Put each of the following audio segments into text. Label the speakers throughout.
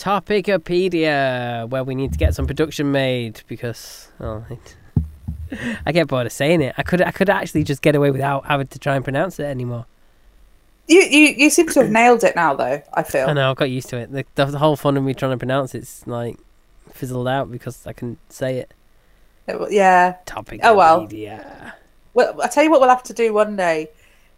Speaker 1: Topicopedia, where we need to get some production made because oh, it, I get bored of saying it. I could I could actually just get away without having to try and pronounce it anymore.
Speaker 2: You you you seem to have nailed it now, though. I feel.
Speaker 1: I know, I got used to it. The, the, the whole fun of me trying to pronounce it's like fizzled out because I can say it.
Speaker 2: It- yeah.
Speaker 1: Topicopedia.
Speaker 2: Oh, well. Well, I tell you what, we'll have to do one day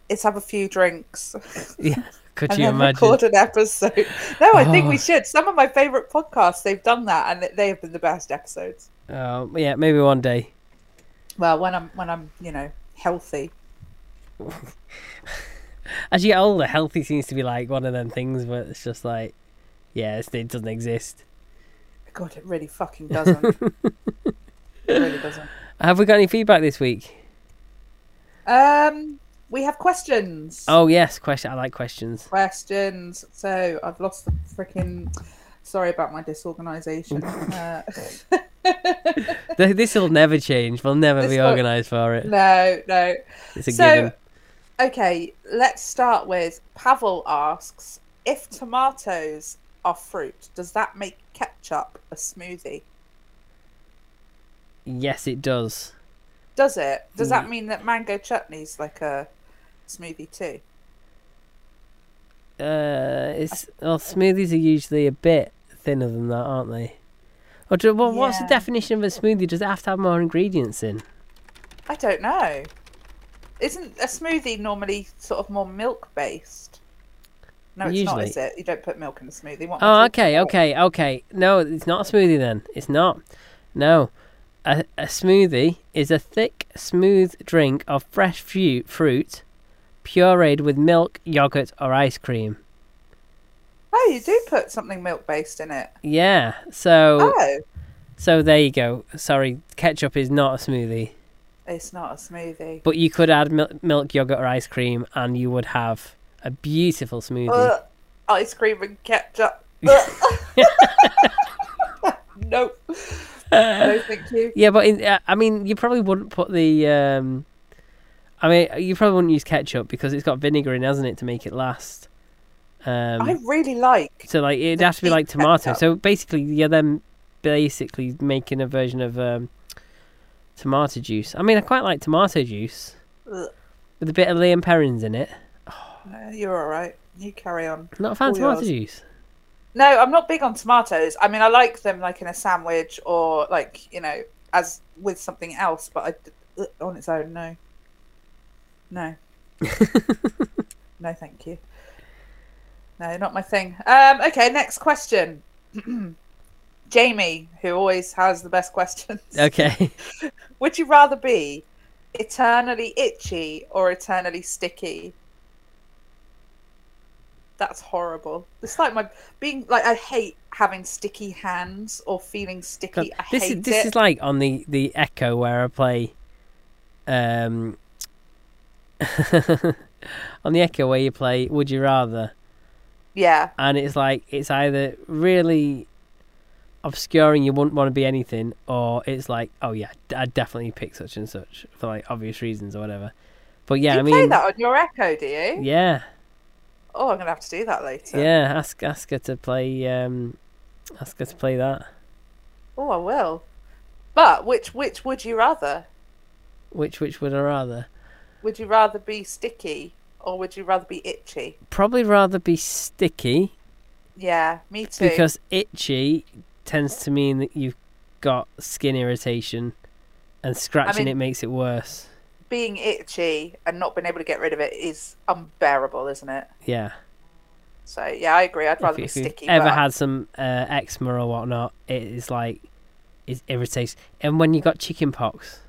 Speaker 2: is have a few drinks
Speaker 1: Yeah. Could
Speaker 2: and
Speaker 1: you
Speaker 2: then
Speaker 1: imagine?
Speaker 2: record an episode. No, I think
Speaker 1: Oh.
Speaker 2: we should. Some of my favorite podcasts, they've done that, and they have been the best episodes.
Speaker 1: Oh, yeah, maybe one day.
Speaker 2: Well, when I'm when I'm you know healthy.
Speaker 1: As you get older, healthy seems to be like one of them things where it's just like, yeah, it doesn't exist.
Speaker 2: God, it really fucking doesn't. it really doesn't.
Speaker 1: Have we got any feedback this week?
Speaker 2: Um, we have questions.
Speaker 1: Oh yes, question. I like questions.
Speaker 2: questions. So I've lost the freaking. Sorry about my disorganization. Uh,
Speaker 1: This will never change. We'll never
Speaker 2: This
Speaker 1: be organised for it.
Speaker 2: no, no.
Speaker 1: It's a
Speaker 2: So-
Speaker 1: given.
Speaker 2: Okay, let's start with Pavel asks if tomatoes are fruit, does that make ketchup a smoothie?
Speaker 1: Yes, it does.
Speaker 2: Does it? Does
Speaker 1: Mm.
Speaker 2: that mean that mango chutney's like a smoothie too?
Speaker 1: Uh, it's well, smoothies are usually a bit thinner than that, aren't they? Or do, well, what's the definition of a smoothie? Does it have to have more ingredients in?
Speaker 2: I don't know. Isn't a smoothie normally sort of more milk based? No, it's not,
Speaker 1: Usually.
Speaker 2: is it? You don't put milk in a smoothie. What
Speaker 1: Oh, okay, okay, okay. No, it's not a smoothie then. It's not. No. A, a smoothie is a thick, smooth drink of fresh fruit, fruit pureed with milk, yogurt, or ice cream.
Speaker 2: Oh, you do put something milk based in it.
Speaker 1: Yeah. So,
Speaker 2: Oh,
Speaker 1: so there you go. Sorry, ketchup is not a smoothie,
Speaker 2: it's not a smoothie.
Speaker 1: but you could add mil- milk, yogurt, or ice cream, and you would have a beautiful smoothie.
Speaker 2: Ugh, ice cream and ketchup. Nope. No, thank you.
Speaker 1: Yeah, but in, uh, I mean, you probably wouldn't put the. Um, I mean, you probably wouldn't use ketchup because it's got vinegar in, hasn't it, to make it last. Um,
Speaker 2: I really like.
Speaker 1: so like it'd have to be like tomato.
Speaker 2: ketchup.
Speaker 1: So basically, you're then basically making a version of um, tomato juice. I mean, I quite like tomato juice
Speaker 2: Ugh.
Speaker 1: with a bit of Lea & Perrins in it.
Speaker 2: No, you're all right. You carry on.
Speaker 1: Not a fan of tomato
Speaker 2: yours.
Speaker 1: juice.
Speaker 2: No, I'm not big on tomatoes. I mean, I like them like in a sandwich or like you know as with something else, but I, on its own, no. No. no, thank you. No, not my thing. Um, okay, next question. Jamie, who always has the best questions.
Speaker 1: Okay.
Speaker 2: Would you rather be eternally itchy or eternally sticky? That's horrible. It's like my being like I hate having sticky hands or feeling sticky. I
Speaker 1: this
Speaker 2: hate
Speaker 1: is this
Speaker 2: it.
Speaker 1: is like on the the Echo where I play, um, on the Echo where you play Would You Rather,
Speaker 2: yeah,
Speaker 1: and it's like it's either really obscure and you wouldn't want to be anything, or it's like oh yeah, I'd definitely pick such and such for like obvious reasons or whatever. But yeah,
Speaker 2: you
Speaker 1: I
Speaker 2: play
Speaker 1: mean,
Speaker 2: that on your Echo, do you?
Speaker 1: yeah,
Speaker 2: Oh, I'm gonna have to do that later.
Speaker 1: yeah. Ask ask her to play. Um, ask her to play that.
Speaker 2: Oh, I will. But which which would you rather?
Speaker 1: Which which would I rather?
Speaker 2: Would you rather be sticky or would you rather be itchy?
Speaker 1: Probably rather be sticky
Speaker 2: Yeah, me too.
Speaker 1: because itchy tends to mean that you've got skin irritation, and scratching
Speaker 2: mean-
Speaker 1: it makes it worse.
Speaker 2: being itchy and not being able to get rid of it is unbearable, isn't it?
Speaker 1: Yeah.
Speaker 2: So yeah, I agree. I'd rather
Speaker 1: if,
Speaker 2: be
Speaker 1: if
Speaker 2: sticky.
Speaker 1: ever
Speaker 2: but
Speaker 1: had some uh, eczema or whatnot, it is like it irritates. And when you got chicken pox,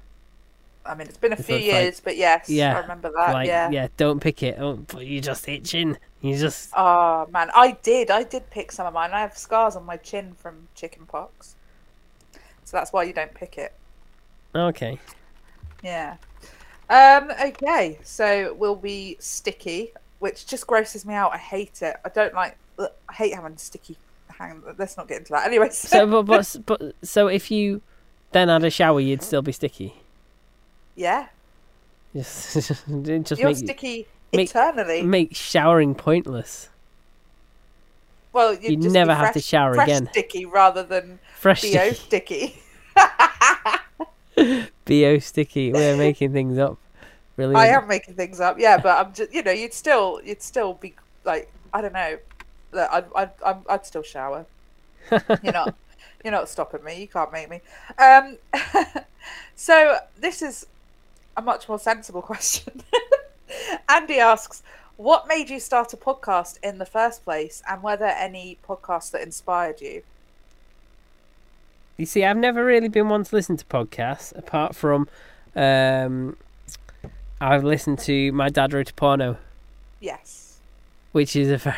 Speaker 2: I mean, it's been a few
Speaker 1: like-
Speaker 2: years, but yes,
Speaker 1: Yeah,
Speaker 2: I remember that.
Speaker 1: like
Speaker 2: yeah.
Speaker 1: yeah, don't pick it. Oh, but you're just itching. You just
Speaker 2: Oh man, I did. I did pick some of mine. I have scars on my chin from chicken pox, so that's why you don't pick it.
Speaker 1: okay.
Speaker 2: Yeah. Um. Okay. So we'll be sticky, which just grosses me out. I hate it. I don't like. ugh, I hate having sticky. Hang. Let's not get into that. Anyway.
Speaker 1: So, but, but but so if you then had a shower, you'd still be sticky.
Speaker 2: Yeah,
Speaker 1: Just just
Speaker 2: you're
Speaker 1: make
Speaker 2: sticky
Speaker 1: make-
Speaker 2: eternally.
Speaker 1: make showering pointless.
Speaker 2: Well, you'd,
Speaker 1: You'd
Speaker 2: just
Speaker 1: never
Speaker 2: be
Speaker 1: have to shower
Speaker 2: fresh
Speaker 1: again.
Speaker 2: sticky rather than
Speaker 1: Fresh
Speaker 2: bo
Speaker 1: sticky.
Speaker 2: sticky.
Speaker 1: Bo sticky. We're making things up. Brilliant.
Speaker 2: I am making things up, yeah, but I'm just, you know, you'd still, you'd still be like, I don't know, I'd, I'd, I'd, I'd still shower. You're not, you're not stopping me. You can't make me. Um, so this is a much more sensible question. Andy asks, "What made you start a podcast in the first place, and were there any podcasts that inspired you?"
Speaker 1: You see, I've never really been one to listen to podcasts apart from um, I've listened to My Dad Wrote a Porno,
Speaker 2: Yes,
Speaker 1: which is a very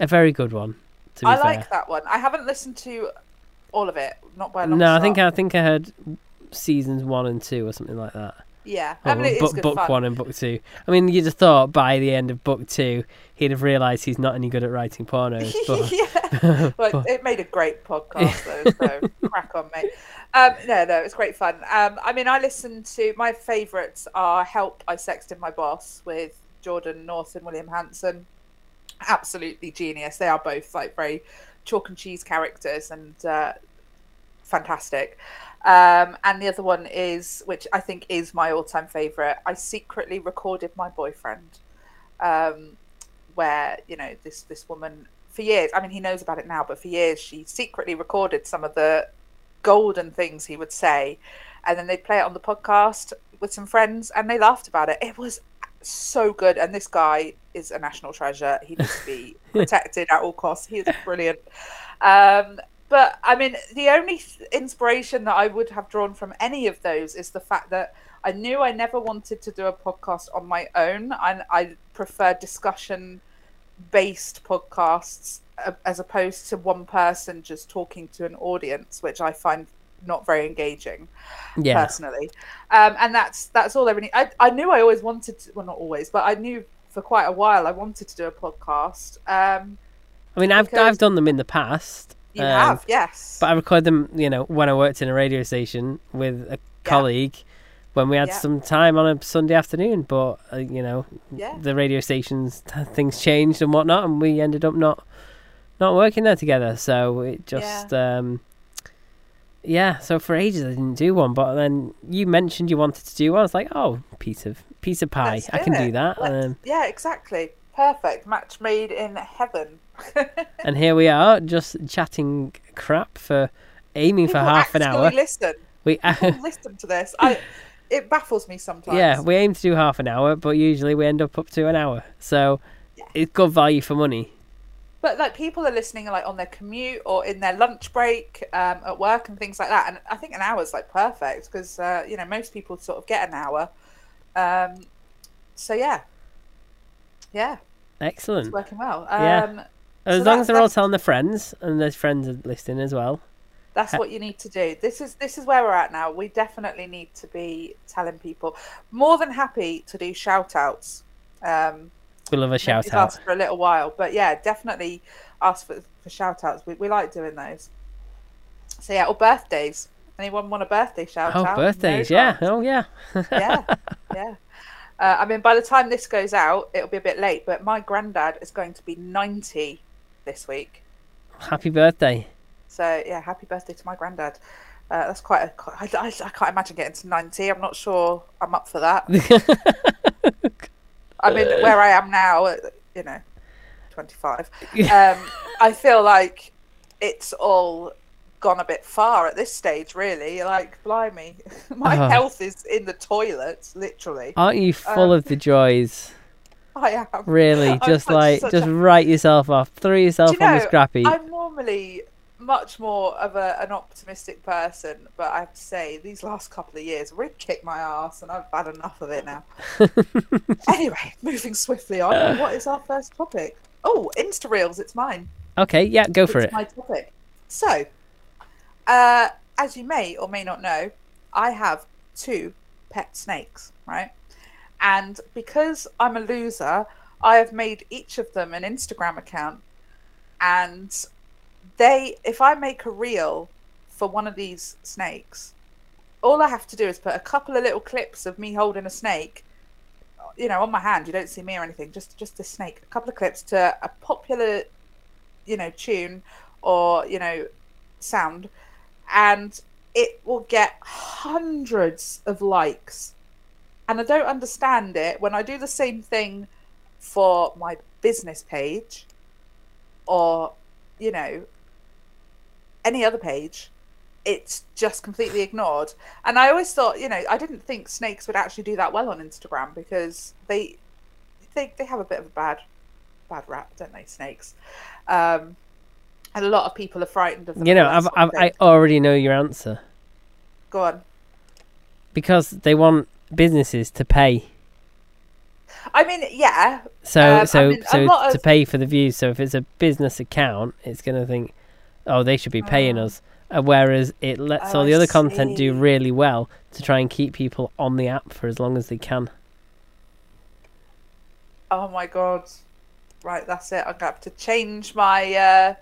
Speaker 1: a very good one. To be
Speaker 2: I
Speaker 1: fair.
Speaker 2: like that one. I haven't listened to all of it, not by a long
Speaker 1: No, I think I think I heard seasons one and two or something like that.
Speaker 2: yeah, I mean, is
Speaker 1: book, book
Speaker 2: fun.
Speaker 1: one and book two. I mean, you'd have thought by the end of book two he'd have realised he's not any good at writing pornos. But
Speaker 2: yeah. Well,
Speaker 1: but-
Speaker 2: it made a great podcast, though. So crack on, mate. Um, no, no, it's great fun. Um, I mean, I listened to my favourites are "Help, I Sexted My Boss" with Jordan North and William Hanson. Absolutely genius. They are both like very chalk and cheese characters and uh, fantastic. Um, and the other one is, which I think is my all-time favourite. I secretly recorded my boyfriend, um, where you know this this woman for years. I mean, he knows about it now, but for years she secretly recorded some of the golden things he would say, and then they'd play it on the podcast with some friends, and they laughed about it. It was so good, and this guy is a national treasure. He needs to be protected at all costs. He is brilliant. Um, but I mean, the only th- inspiration that I would have drawn from any of those is the fact that I knew I never wanted to do a podcast on my own, and I prefer discussion based podcasts uh, as opposed to one person just talking to an audience, which I find not very engaging
Speaker 1: yeah,
Speaker 2: personally. Um, and that's that's all I really. I, I knew I always wanted to. Well, not always, but I knew for quite a while I wanted to do a podcast. Um,
Speaker 1: I mean, I've
Speaker 2: because-
Speaker 1: I've done them in the past.
Speaker 2: You
Speaker 1: um,
Speaker 2: have, yes.
Speaker 1: But I record them, you know, when I worked in a radio station with a colleague when we had
Speaker 2: Yeah.
Speaker 1: some time on a Sunday afternoon. But uh, you know,
Speaker 2: yeah.
Speaker 1: the radio stations things changed and whatnot, and we ended up not not working there together. So it just um yeah. So for ages I didn't do one, but then you mentioned you wanted to do one. I was like, oh, piece of piece of pie,
Speaker 2: Let's
Speaker 1: I can
Speaker 2: it.
Speaker 1: do that. Um,
Speaker 2: yeah, exactly. Perfect match made in heaven.
Speaker 1: and here we are, just chatting crap for aiming for half an hour.
Speaker 2: Listen,
Speaker 1: We
Speaker 2: People listen to this. I. It baffles me sometimes.
Speaker 1: yeah, we aim to do half an hour, but usually we end up up to an hour. So
Speaker 2: Yeah.
Speaker 1: it's good value for money.
Speaker 2: But like people are listening like on their commute or in their lunch break um, at work and things like that, and I think an hour is like perfect because uh, you know most people sort of get an hour. Um, so yeah, yeah,
Speaker 1: Excellent.
Speaker 2: it's working well.
Speaker 1: Yeah. As
Speaker 2: so
Speaker 1: long as they're all telling their friends and their friends are listening as well.
Speaker 2: That's what you need to do. This is this is where we're at now. We definitely need to be telling people. More than happy to do shout outs. Um,
Speaker 1: We love a shout out.
Speaker 2: for a little while, but yeah, definitely ask for, for shout outs. We, we like doing those. So yeah, or birthdays. Anyone want a birthday shout
Speaker 1: Oh,
Speaker 2: out?
Speaker 1: birthdays,
Speaker 2: No
Speaker 1: yeah. Oh, yeah.
Speaker 2: yeah, yeah. Uh, I mean, by the time this goes out, it'll be a bit late. But my granddad is going to be ninety this week.
Speaker 1: Happy birthday.
Speaker 2: So yeah, happy birthday to my granddad. Uh, that's quite a. I, I, I can't imagine getting to ninety. I'm not sure I'm up for that. I mean, where I am now, uh, you know, 25. Um, I feel like it's all gone a bit far at this stage, really. Like, blimey, my
Speaker 1: Oh.
Speaker 2: health is in the toilet, literally.
Speaker 1: Aren't you full
Speaker 2: Um,
Speaker 1: of the joys?
Speaker 2: I am.
Speaker 1: Really?
Speaker 2: I'm
Speaker 1: just like, just
Speaker 2: a-
Speaker 1: write yourself off. Throw yourself
Speaker 2: you
Speaker 1: on the
Speaker 2: know,
Speaker 1: scrappy.
Speaker 2: I'm normally much more of a, an optimistic person, but I have to say, these last couple of years really kicked my ass, and I've had enough of it now. anyway, moving swiftly on. What is our first topic? Oh, Insta Reels. It's mine.
Speaker 1: Okay, yeah, go for
Speaker 2: it's
Speaker 1: it.
Speaker 2: my topic. So, uh, as you may or may not know, I have two pet snakes, right? And because I'm a loser, I have made each of them an Instagram account. And they, if I make a reel for one of these snakes, all I have to do is put a couple of little clips of me holding a snake, you know, on my hand. You don't see me or anything. Just, just a snake. A couple of clips to a popular you know, tune or, you know, sound. And it will get hundreds of likes. And I don't understand it when I do the same thing for my business page or, you know, any other page it's just completely ignored. And I always thought, you know, I didn't think snakes would actually do that well on Instagram because they they they have a bit of a bad bad rap, don't they? Snakes. Um, and a lot of people are frightened of them.
Speaker 1: You know, I've, I've, I already know your answer
Speaker 2: Go on.
Speaker 1: because they want businesses to pay.
Speaker 2: I mean, yeah,
Speaker 1: So,
Speaker 2: Um, I
Speaker 1: so,
Speaker 2: mean,
Speaker 1: so to
Speaker 2: of-
Speaker 1: pay for the views. So if it's a business account, it's going to think, oh, they should be paying
Speaker 2: Ah.
Speaker 1: us. Uh, whereas it lets
Speaker 2: Oh,
Speaker 1: all the
Speaker 2: I
Speaker 1: other content do really well to try and keep people on the app for as long as they can.
Speaker 2: Oh my god. Right, that's it. I'm gonna have to change my uh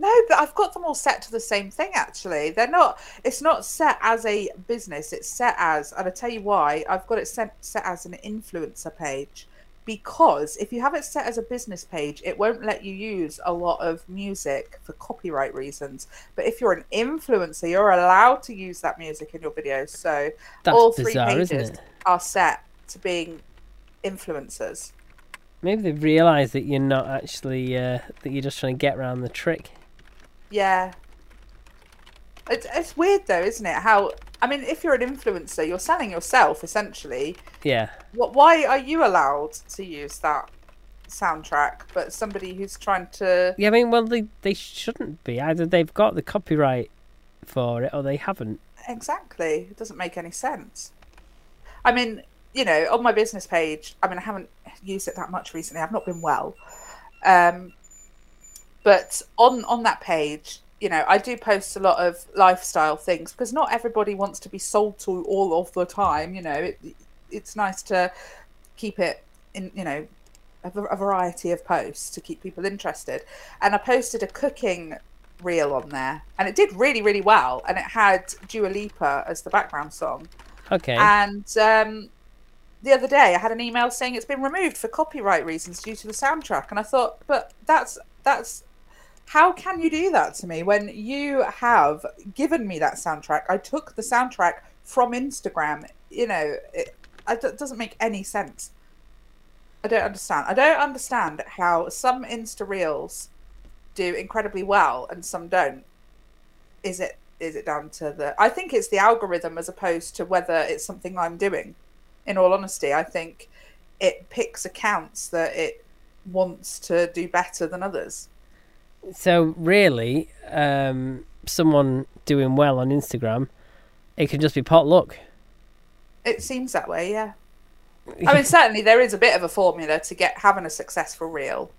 Speaker 2: no, but I've got them all set to the same thing actually. They're not it's not set as a business, it's set as and I tell you why, I've got it set set as an influencer page. Because if you have it set as a business page, it won't let you use a lot of music for copyright reasons. But if you're an influencer, you're allowed to use that music in your videos. So
Speaker 1: That's
Speaker 2: all three
Speaker 1: bizarre,
Speaker 2: pages are set to being influencers.
Speaker 1: Maybe they've realised that you're not actually uh, that you're just trying to get around the trick.
Speaker 2: Yeah. It's, it's weird though, isn't it? How I mean, if you're an influencer, you're selling yourself essentially.
Speaker 1: Yeah,
Speaker 2: What? Why are you allowed to use that soundtrack, but somebody who's trying to?
Speaker 1: yeah. I mean, well, they they shouldn't be. Either they've got the copyright for it or they haven't.
Speaker 2: Exactly, it doesn't make any sense. I mean, you know, on my business page, I mean, I haven't used it that much recently. I've not been well, um, but on on that page, you know, I do post a lot of lifestyle things because not everybody wants to be sold to all of the time. You know, it, it's nice to keep it in, you know, a, a variety of posts to keep people interested. And I posted a cooking reel on there, and it did really, really well. And it had Dua Lipa as the background song.
Speaker 1: Okay.
Speaker 2: And um, the other day, I had an email saying it's been removed for copyright reasons due to the soundtrack, and I thought, but that's that's how can you do that to me when you have given me that soundtrack? I took the soundtrack from Instagram. You know, it, it doesn't make any sense. I don't understand. I don't understand how some Insta reels do incredibly well and some don't. Is it is it down to the I think it's the algorithm as opposed to whether it's something I'm doing. In all honesty, I think it picks accounts that it wants to do better than others.
Speaker 1: So really, um, someone doing well on Instagram, it can just be pot luck.
Speaker 2: It seems that way, yeah. I mean, certainly there is a bit of a formula to get having a successful reel,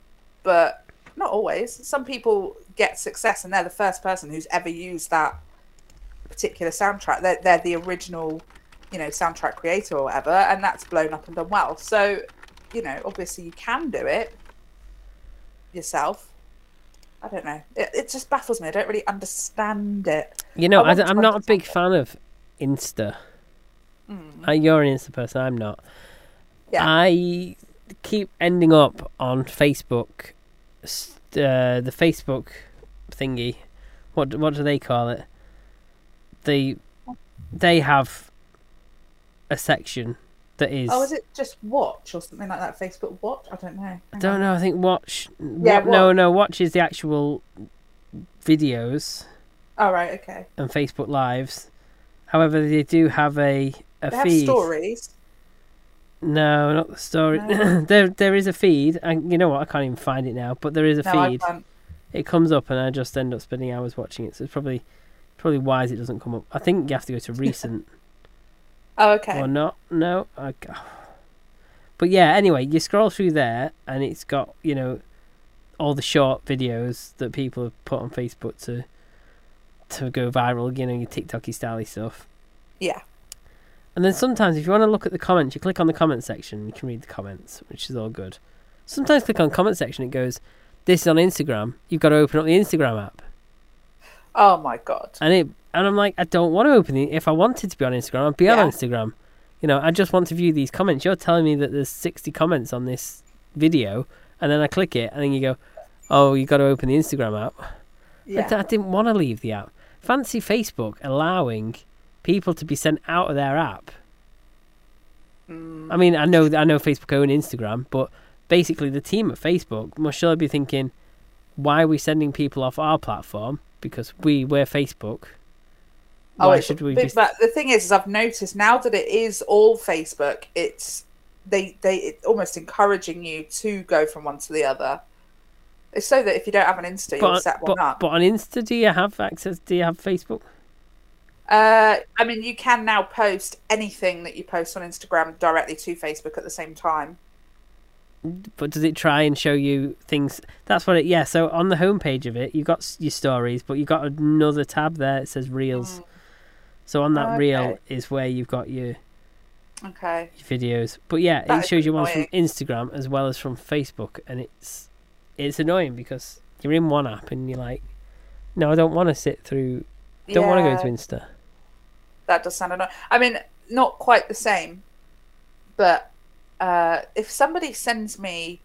Speaker 2: but not always. Some people get success and they're the first person who's ever used that particular soundtrack. They're, they're the original, you know, soundtrack creator or whatever, and that's blown up and done well. So, you know, obviously you can do it yourself. I don't know. It, it just baffles me. I don't really understand it.
Speaker 1: You know,
Speaker 2: I
Speaker 1: I am not a big
Speaker 2: understand
Speaker 1: fan of Insta.
Speaker 2: Mm.
Speaker 1: Uh, you're an Insta person. I'm not.
Speaker 2: Yeah.
Speaker 1: I keep ending up on Facebook, uh, the Facebook thingy. What what do they call it? They they have a section that is.
Speaker 2: Oh, is it just watch or something like that? Facebook watch? I don't know.
Speaker 1: I don't know. I think watch.
Speaker 2: Yeah,
Speaker 1: wa- no, no. Watch is the actual videos
Speaker 2: Oh, right, okay.
Speaker 1: and Facebook lives. However, they do have a a
Speaker 2: They have
Speaker 1: feed.
Speaker 2: stories.
Speaker 1: No, not the story.
Speaker 2: No.
Speaker 1: there, there is a feed, and you know what? I can't even find it now. But there is a
Speaker 2: No, I
Speaker 1: feed.
Speaker 2: can't.
Speaker 1: It comes up, and I just end up spending hours watching it. So it's probably, probably wise it doesn't come up. I think you have to go to recent
Speaker 2: Oh, okay.
Speaker 1: or not. No, I, but yeah. Anyway, you scroll through there, and it's got you know all the short videos that people have put on Facebook to to go viral. You know, your TikToky styley stuff.
Speaker 2: Yeah.
Speaker 1: And then sometimes, if you want to look at the comments, you click on the comment section. You can read the comments, which is all good. Sometimes, click on comment section. It goes, "This is on Instagram. You've got to open up the Instagram app."
Speaker 2: Oh my god.
Speaker 1: And it, and I'm like, I don't want to open it. If I wanted to be on Instagram, I'd be
Speaker 2: Yeah.
Speaker 1: on Instagram. You know, I just want to view these comments. You're telling me that there's 60 comments on this video, and then I click it, and then you go, oh, you got to open the Instagram app. I
Speaker 2: Yeah.
Speaker 1: d- I didn't want to leave the app. Fancy Facebook allowing people to be sent out of their app.
Speaker 2: Mm.
Speaker 1: I mean, I know I know Facebook own Instagram, but basically the team at Facebook must surely be thinking, why are we sending people off our platform? Because we we're Facebook.
Speaker 2: Oh,
Speaker 1: Why should we
Speaker 2: but,
Speaker 1: be?
Speaker 2: but the thing is, is I've noticed now that it is all Facebook, it's they they it almost encouraging you to go from one to the other. It's so that if you don't have an Insta, you'll set one
Speaker 1: but,
Speaker 2: up.
Speaker 1: but on Insta, do you have access? Do you have Facebook?
Speaker 2: Uh, I mean, you can now post anything that you post on Instagram directly to Facebook at the same time.
Speaker 1: But does it try and show you things? That's what it. Yeah. So on the homepage of it, you got s- your stories, but you got another tab there. It says Reels. Oh. So on that
Speaker 2: Oh,
Speaker 1: reel is where you've got your,
Speaker 2: Okay.
Speaker 1: your videos. But yeah,
Speaker 2: That
Speaker 1: it shows you ones from. Instagram as well as from Facebook, and it's it's annoying because you're in one app and you're like, no, I don't want to sit through. Don't want to go to Insta.
Speaker 2: that does sound annoying. I mean, not quite the same, but uh, if somebody sends me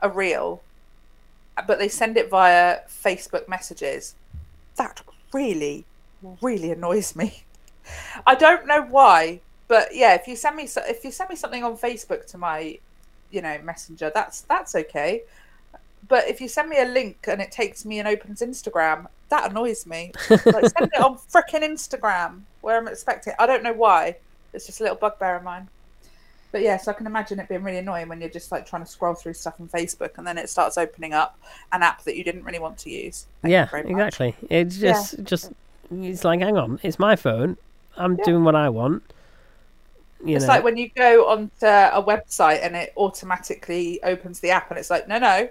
Speaker 2: a reel, but they send it via Facebook messages, that really, really annoys me. I don't know why, but yeah, if you send me so- if you send me something on Facebook to my, you know, messenger, that's that's okay. But if you send me a link and it takes me and opens Instagram, that annoys me. like send it on frickin' Instagram where I'm expecting. I don't know why. It's just a little bugbear of mine. But yeah, so I can imagine it being really annoying when you're just like trying to scroll through stuff on Facebook and then it starts opening up an app that you didn't really want to use. Thank
Speaker 1: yeah, exactly. It's just just it's like, hang on, it's my phone. I'm
Speaker 2: Yeah.
Speaker 1: doing what I want. You
Speaker 2: It's
Speaker 1: know,
Speaker 2: like when you go onto a website and it automatically opens the app and it's like, no, no,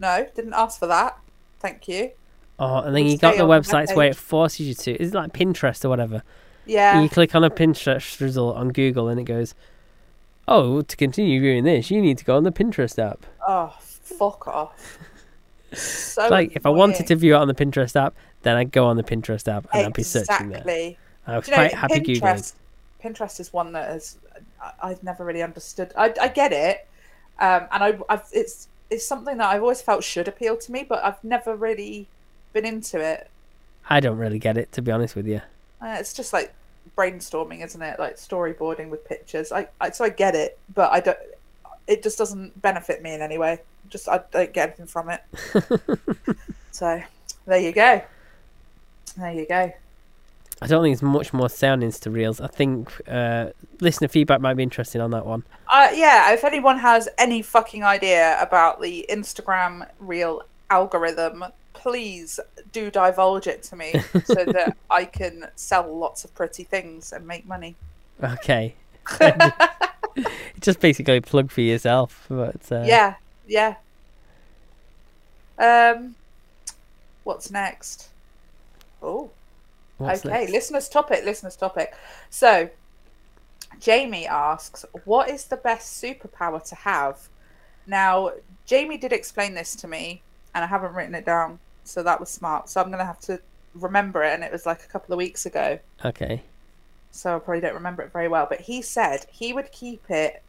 Speaker 2: no, didn't ask for that. Thank you.
Speaker 1: oh, and then
Speaker 2: you
Speaker 1: you got the websites where it forces you to. It's like Pinterest or whatever.
Speaker 2: Yeah.
Speaker 1: You click on a Pinterest result on Google and it goes, "Oh, to continue viewing this, you need to go on the Pinterest app."
Speaker 2: Oh, fuck off. So
Speaker 1: like if I wanted to view it on the Pinterest app, then I'd go on the Pinterest app and I'd be searching there.
Speaker 2: Exactly.
Speaker 1: I was
Speaker 2: you know,
Speaker 1: quite happy googling.
Speaker 2: Pinterest, Pinterest is one that I- I've never really understood. I, I get it, um, and I, I've, it's it's something that I've always felt should appeal to me, but I've never really been into it.
Speaker 1: I don't really get it, to be honest with you.
Speaker 2: Uh, it's just like brainstorming, isn't it? Like storyboarding with pictures. I, I so I get it, but I don't. It just doesn't benefit me in any way. Just I don't get anything from it. so there you go. There you go.
Speaker 1: I don't think there's much more to on Insta Reels. I think uh, listener feedback might be interesting on that one.
Speaker 2: Uh, yeah, if anyone has any fucking idea about the Instagram reel algorithm, please do divulge it to me so that I can sell lots of pretty things and make money.
Speaker 1: Okay. Just basically plug for yourself. But uh,
Speaker 2: Yeah, yeah. Um, what's next? Oh,
Speaker 1: what's
Speaker 2: okay.
Speaker 1: next?
Speaker 2: Listener's topic. Listener's topic. So, Jamie asks, "What is the best superpower to have?" Now, Jamie did explain this to me, and I haven't written it down, so that was smart. So I'm gonna have to remember it, and it was like a couple of weeks ago,
Speaker 1: Okay.
Speaker 2: so I probably don't remember it very well. But he said he would keep it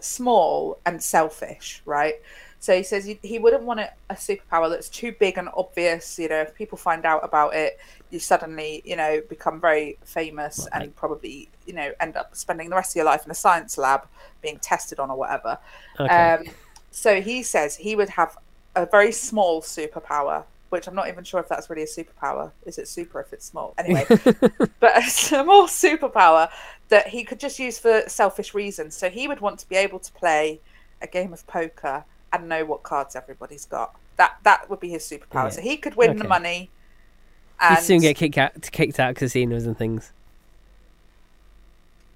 Speaker 2: small and selfish, right? So he says he, he wouldn't want a, a superpower that's too big and obvious. You know, if people find out about it, you suddenly, you know, become very famous
Speaker 1: Right.
Speaker 2: and probably, you know, end up spending the rest of your life in a science lab being tested on or whatever.
Speaker 1: Okay.
Speaker 2: Um, so he says he would have a very small superpower, which I'm not even sure if that's really a superpower. Is it super if it's small? Anyway, but a small superpower that he could just use for selfish reasons. So he would want to be able to play a game of poker and know what cards everybody's got. That that would be his superpower.
Speaker 1: Yeah.
Speaker 2: So he could win the
Speaker 1: Okay.
Speaker 2: money. He'd
Speaker 1: soon get kicked out, kicked out of casinos and things.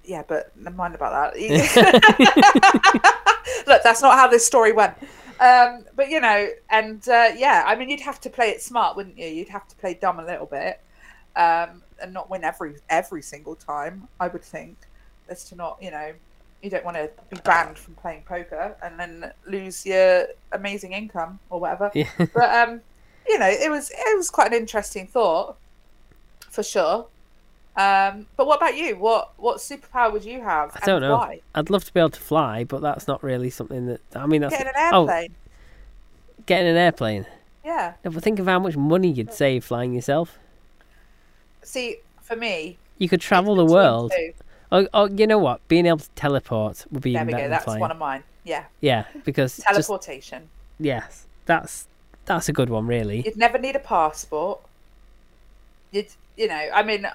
Speaker 2: yeah, but never mind about that. Look, that's not how this story went. Um, but you know, and uh, yeah, I mean, you'd have to play it smart, wouldn't you? You'd have to play dumb a little bit, um, and not win every every single time. I would think, as to not, you know, you don't want to be banned from playing poker and then lose your amazing income or whatever.
Speaker 1: Yeah.
Speaker 2: But um, you know, it was it was quite an interesting thought, for sure. Um, but what about you? What what superpower would you have?
Speaker 1: I don't know.
Speaker 2: Why?
Speaker 1: I'd love to be able to fly, but that's not really something that. I mean, that's
Speaker 2: Get in an
Speaker 1: oh,
Speaker 2: airplane.
Speaker 1: Getting an airplane.
Speaker 2: Yeah.
Speaker 1: No, but think of how much money you'd save flying yourself.
Speaker 2: See, for me,
Speaker 1: You could travel the
Speaker 2: it's two and
Speaker 1: world. Oh, oh, you know what? Being able to teleport would be
Speaker 2: There we
Speaker 1: better
Speaker 2: go. That's
Speaker 1: flying.
Speaker 2: one of mine. Yeah.
Speaker 1: Yeah, because just
Speaker 2: Teleportation.
Speaker 1: yes, that's that's a good one, really.
Speaker 2: You'd never need a passport. You'd, you know, I mean,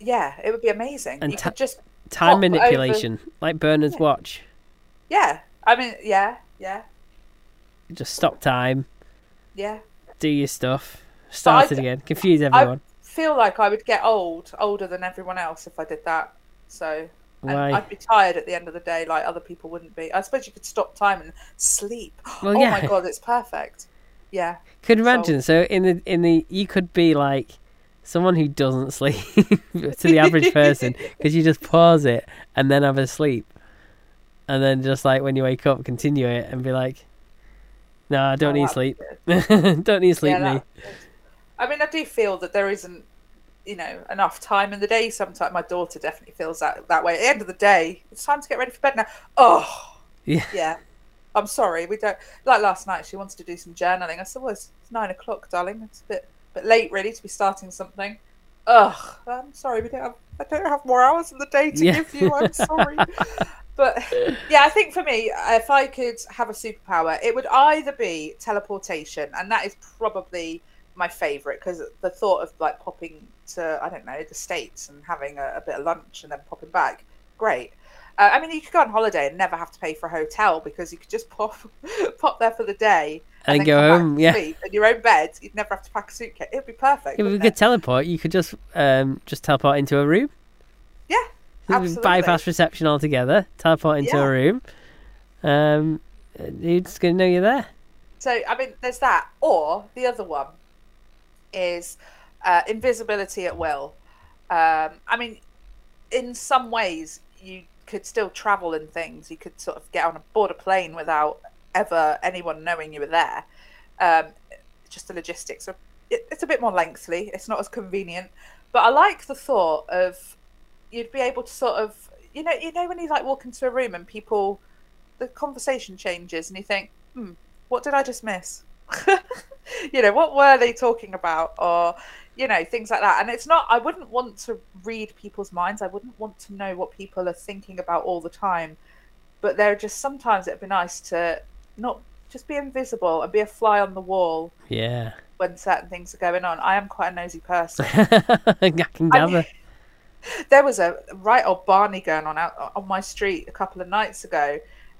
Speaker 2: yeah, it would be amazing.
Speaker 1: And
Speaker 2: you
Speaker 1: ta-
Speaker 2: could just,
Speaker 1: Time
Speaker 2: pop over-
Speaker 1: manipulation, like Bernard's
Speaker 2: Yeah.
Speaker 1: watch.
Speaker 2: yeah. I mean, yeah, yeah,
Speaker 1: Just stop time,
Speaker 2: yeah.
Speaker 1: do your stuff, start it again, confuse everyone.
Speaker 2: I Feel like I would get old, older than everyone else if I did that. So? I'd be tired at the end of the day, like other people wouldn't be. I suppose you could stop time and sleep.
Speaker 1: Well,
Speaker 2: oh
Speaker 1: yeah.
Speaker 2: my god, it's perfect. Yeah,
Speaker 1: Could imagine? So in the in the you could be like someone who doesn't sleep to the average person because you just pause it and then have a sleep, and then just like when you wake up, continue it and be like, "No, I don't
Speaker 2: Oh,
Speaker 1: need sleep. don't need sleep,
Speaker 2: Yeah,
Speaker 1: me."
Speaker 2: I mean, I do feel that there isn't, you know, enough time in the day. Sometimes my daughter definitely feels that that way. At the end of the day, it's time to get ready for bed now. Oh,
Speaker 1: Yeah.
Speaker 2: yeah. I'm sorry, we don't like last night. She wanted to do some journaling. I said, "Well, it's nine o'clock, darling. It's a bit, bit late, really, to be starting something." Ugh, I'm sorry. We don't have. I don't have more hours in the day to
Speaker 1: Yeah.
Speaker 2: give you. I'm sorry. But yeah, I think for me, if I could have a superpower, it would either be teleportation, and that is probably my favorite because the thought of like popping to I don't know the states and having a, a bit of lunch and then popping back, great. Uh, I mean, you could go on holiday and never have to pay for a hotel because you could just pop pop there for the day
Speaker 1: And
Speaker 2: then
Speaker 1: go home,
Speaker 2: and
Speaker 1: yeah.
Speaker 2: in your own bed. You'd never have to pack a suitcase. It'd be perfect.
Speaker 1: If we could
Speaker 2: it?
Speaker 1: teleport, you could just um just teleport into a room.
Speaker 2: Yeah, absolutely.
Speaker 1: Bypass reception altogether. Teleport into
Speaker 2: Yeah.
Speaker 1: a room. Um, you're just gonna know you're there.
Speaker 2: So I mean, there's that, or the other one is uh, invisibility at will. Um, I mean, in some ways, you could still travel in things. You could sort of get on a board a plane without ever anyone knowing you were there. Um, just the logistics are it, it's a bit more lengthy. It's not as convenient, but I like the thought of you'd be able to sort of you know you know when you like walk into a room and people the conversation changes and you think hmm what did I just miss? you know, what were they talking about? Or, you know, things like that. And it's not, I wouldn't want to read people's minds. I wouldn't want to know what people are thinking about all the time. But there are just sometimes it'd be nice to not just be invisible and be a fly on the wall
Speaker 1: Yeah,
Speaker 2: when certain things are going on. I am quite a nosy person.
Speaker 1: I can gather.
Speaker 2: there was a right old Barney going on out on my street a couple of nights ago.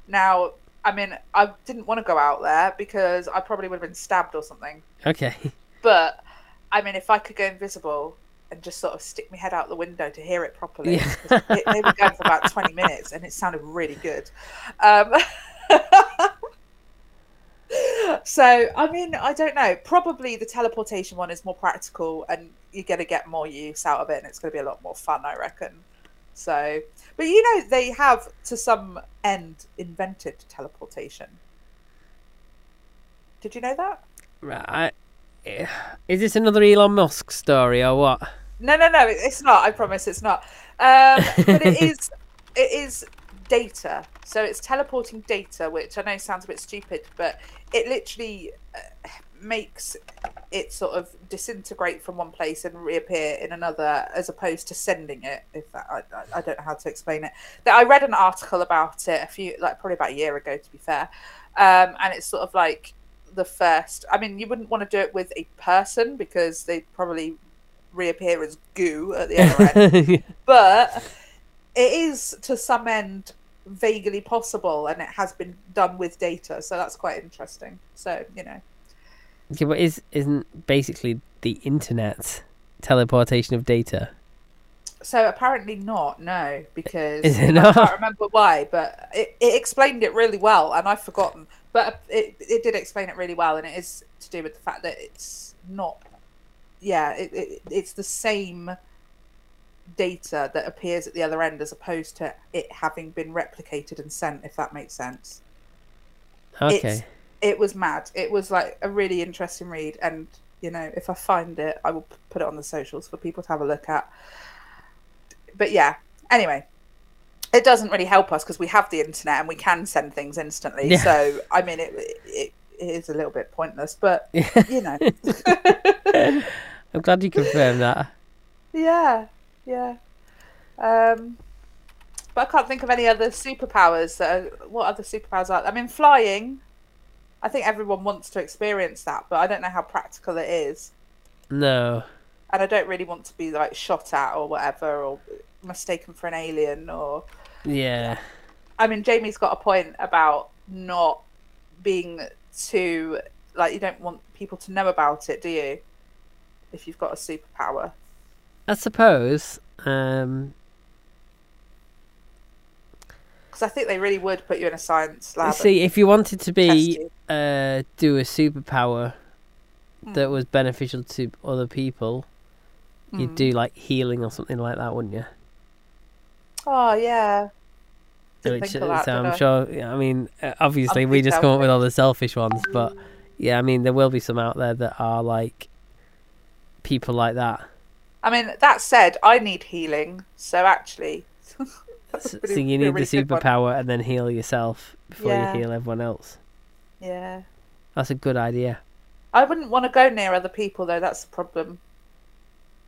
Speaker 2: Now, I mean, I didn't want to go out there because I probably would have been stabbed or something.
Speaker 1: Okay.
Speaker 2: But I mean, if I could go invisible and just sort of stick my head out the window to hear it properly,
Speaker 1: Yeah.
Speaker 2: it, they were going for about twenty minutes and it sounded really good. Um, so I mean, I don't know. Probably the teleportation one is more practical, and you're going to get more use out of it, and it's going to be a lot more fun, I reckon. So, but you know, they have to some end invented teleportation. Did you know that?
Speaker 1: Right. Is this another Elon Musk story or what?
Speaker 2: No, no, no. It's not. I promise, it's not. Um, but it is. It is data. So it's teleporting data, which I know sounds a bit stupid, but it literally uh, makes it sort of disintegrate from one place and reappear in another, as opposed to sending it. If that, I, I- don't know how to explain it. That I read an article about it a few, like probably about a year ago, to be fair, um, and it's sort of like the first. I mean, you wouldn't want to do it with a person because they'd probably reappear as goo at the other end. But it is to some end vaguely possible, and it has been done with data, so that's quite interesting. So you know,
Speaker 1: Okay, but is isn't basically the internet teleportation of data?
Speaker 2: so apparently not. No, because
Speaker 1: Is it
Speaker 2: I can't remember why, but it, it explained it really well, and I've forgotten. But it it did explain it really well, and it is to do with the fact that it's not. Yeah, it, it it's the same data that appears at the other end as opposed to it having been replicated and sent if that makes sense.
Speaker 1: Okay.
Speaker 2: It's- it was mad. It was like a really interesting read and you know if i find it i will put it on the socials for people to have a look at. But yeah. Anyway it doesn't really help us because we have the internet and we can send things instantly.
Speaker 1: Yeah.
Speaker 2: so i mean it, it it is a little bit pointless, but you know,
Speaker 1: I'm glad you confirmed that.
Speaker 2: yeah, yeah. Um, but I can't think of any other superpowers. That are, what other superpowers are? I mean, flying. I think everyone wants to experience that, but I don't know how practical it is,
Speaker 1: No.
Speaker 2: and I don't really want to be like shot at or whatever, or mistaken for an alien, or
Speaker 1: Yeah.
Speaker 2: I mean, Jamie's got a point about not being too like you don't want people to know about it, do you? If you've got a superpower.
Speaker 1: I suppose. Um,
Speaker 2: Because I think they really would put you in a science lab.
Speaker 1: see, if you wanted to be uh, do a superpower
Speaker 2: Hmm.
Speaker 1: that was beneficial to other people, you'd
Speaker 2: Mm.
Speaker 1: do like healing or something like that, wouldn't you?
Speaker 2: Oh yeah.
Speaker 1: Which, uh,
Speaker 2: that,
Speaker 1: so I'm
Speaker 2: I?
Speaker 1: sure. I mean, uh, obviously,
Speaker 2: I'm
Speaker 1: we just come up with all the selfish ones, but yeah, I mean, there will be some out there that are like people like that.
Speaker 2: I mean, that said, I need healing, so actually. that's
Speaker 1: So,
Speaker 2: pretty-
Speaker 1: so you need the
Speaker 2: really one.
Speaker 1: superpower and then heal yourself before
Speaker 2: Yeah.
Speaker 1: you heal everyone else.
Speaker 2: Yeah.
Speaker 1: That's a good idea.
Speaker 2: I wouldn't want to go near other people though. That's the problem.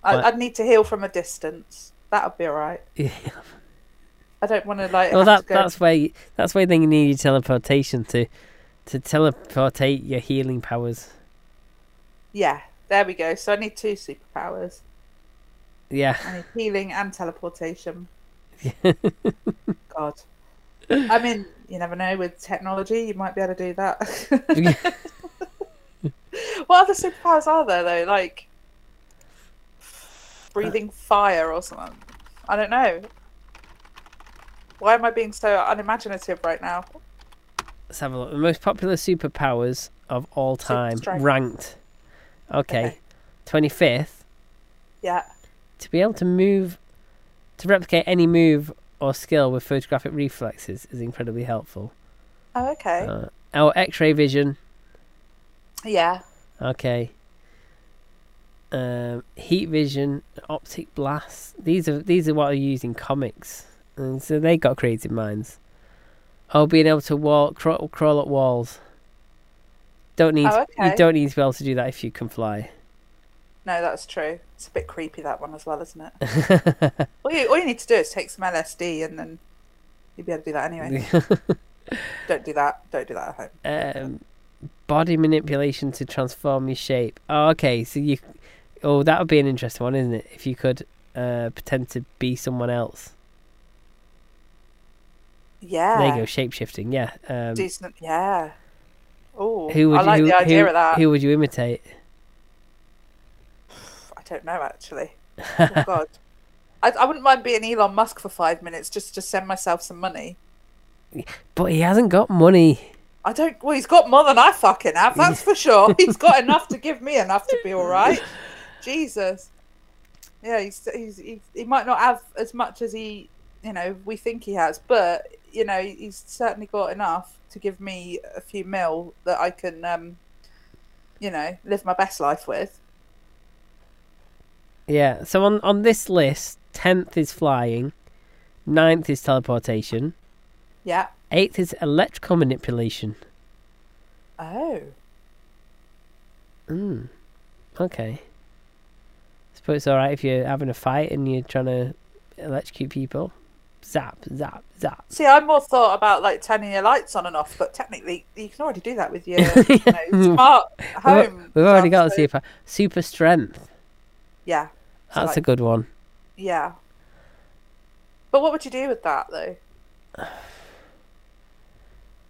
Speaker 2: I, I'd need to heal from a distance. That would be alright.
Speaker 1: Yeah.
Speaker 2: I don't want to like.
Speaker 1: Well, that that's where you, that's where then you need your teleportation to to teleportate your healing powers.
Speaker 2: Yeah, there we go. So I need two superpowers.
Speaker 1: Yeah.
Speaker 2: I need healing and teleportation. God. I mean, you never know. With technology, you might be able to do that. what other superpowers are there though? Like uh, breathing fire or something. I don't know. Why am I being so unimaginative right now?
Speaker 1: Let's have a look. The most popular superpowers of all time, ranked. Okay,
Speaker 2: Okay.
Speaker 1: twenty fifth.
Speaker 2: Yeah.
Speaker 1: To be able to move, to replicate any move or skill with photographic reflexes is incredibly helpful.
Speaker 2: Oh, okay.
Speaker 1: Uh, oh, X-ray vision.
Speaker 2: yeah.
Speaker 1: Okay. Um, heat vision, optic blast. These are these are what are used in comics, and so they got creative minds. Oh, being able to walk, crawl, crawl up walls. Don't need
Speaker 2: Oh,
Speaker 1: you don't need to be able to do that if you can fly.
Speaker 2: No, that's true. It's a bit creepy that one as well, isn't it? all, you, all you need to do is take some LSD and then you'll be able to do that anyway. Don't do that. Don't do that at home.
Speaker 1: um, body manipulation to transform your shape. Oh, okay. So you, oh, that would be an interesting one, isn't it? If you could uh, pretend to be someone else.
Speaker 2: Yeah.
Speaker 1: There you go, shape shifting. Yeah. Um,
Speaker 2: Decent. Yeah. Oh, I like
Speaker 1: you,
Speaker 2: the idea
Speaker 1: who,
Speaker 2: of that.
Speaker 1: Who would you imitate?
Speaker 2: I don't know actually. Oh God. I, I wouldn't mind being Elon Musk for five minutes just to send myself some money.
Speaker 1: But he hasn't got money.
Speaker 2: I don't. Well, he's got more than I fucking have. That's for sure. He's got enough to give me enough to be all right. Jesus. Yeah, he's, he's he, he might not have as much as he you know we think he has, but you know he's certainly got enough to give me a few mil that I can um you know live my best life with.
Speaker 1: Yeah. So on on this list, tenth is flying, ninth is teleportation,
Speaker 2: Yeah.
Speaker 1: eighth is electrical manipulation.
Speaker 2: Oh.
Speaker 1: Mm. Okay. I Suppose it's alright if you're having a fight and you're trying to electrocute people. Zap, zap, zap.
Speaker 2: See, I more thought about like turning your lights on and off, but technically you can already do that with your you know, smart
Speaker 1: We've,
Speaker 2: home.
Speaker 1: we've already got a
Speaker 2: so-
Speaker 1: super super strength.
Speaker 2: Yeah.
Speaker 1: That's a good one.
Speaker 2: Yeah. But what would you do with that though?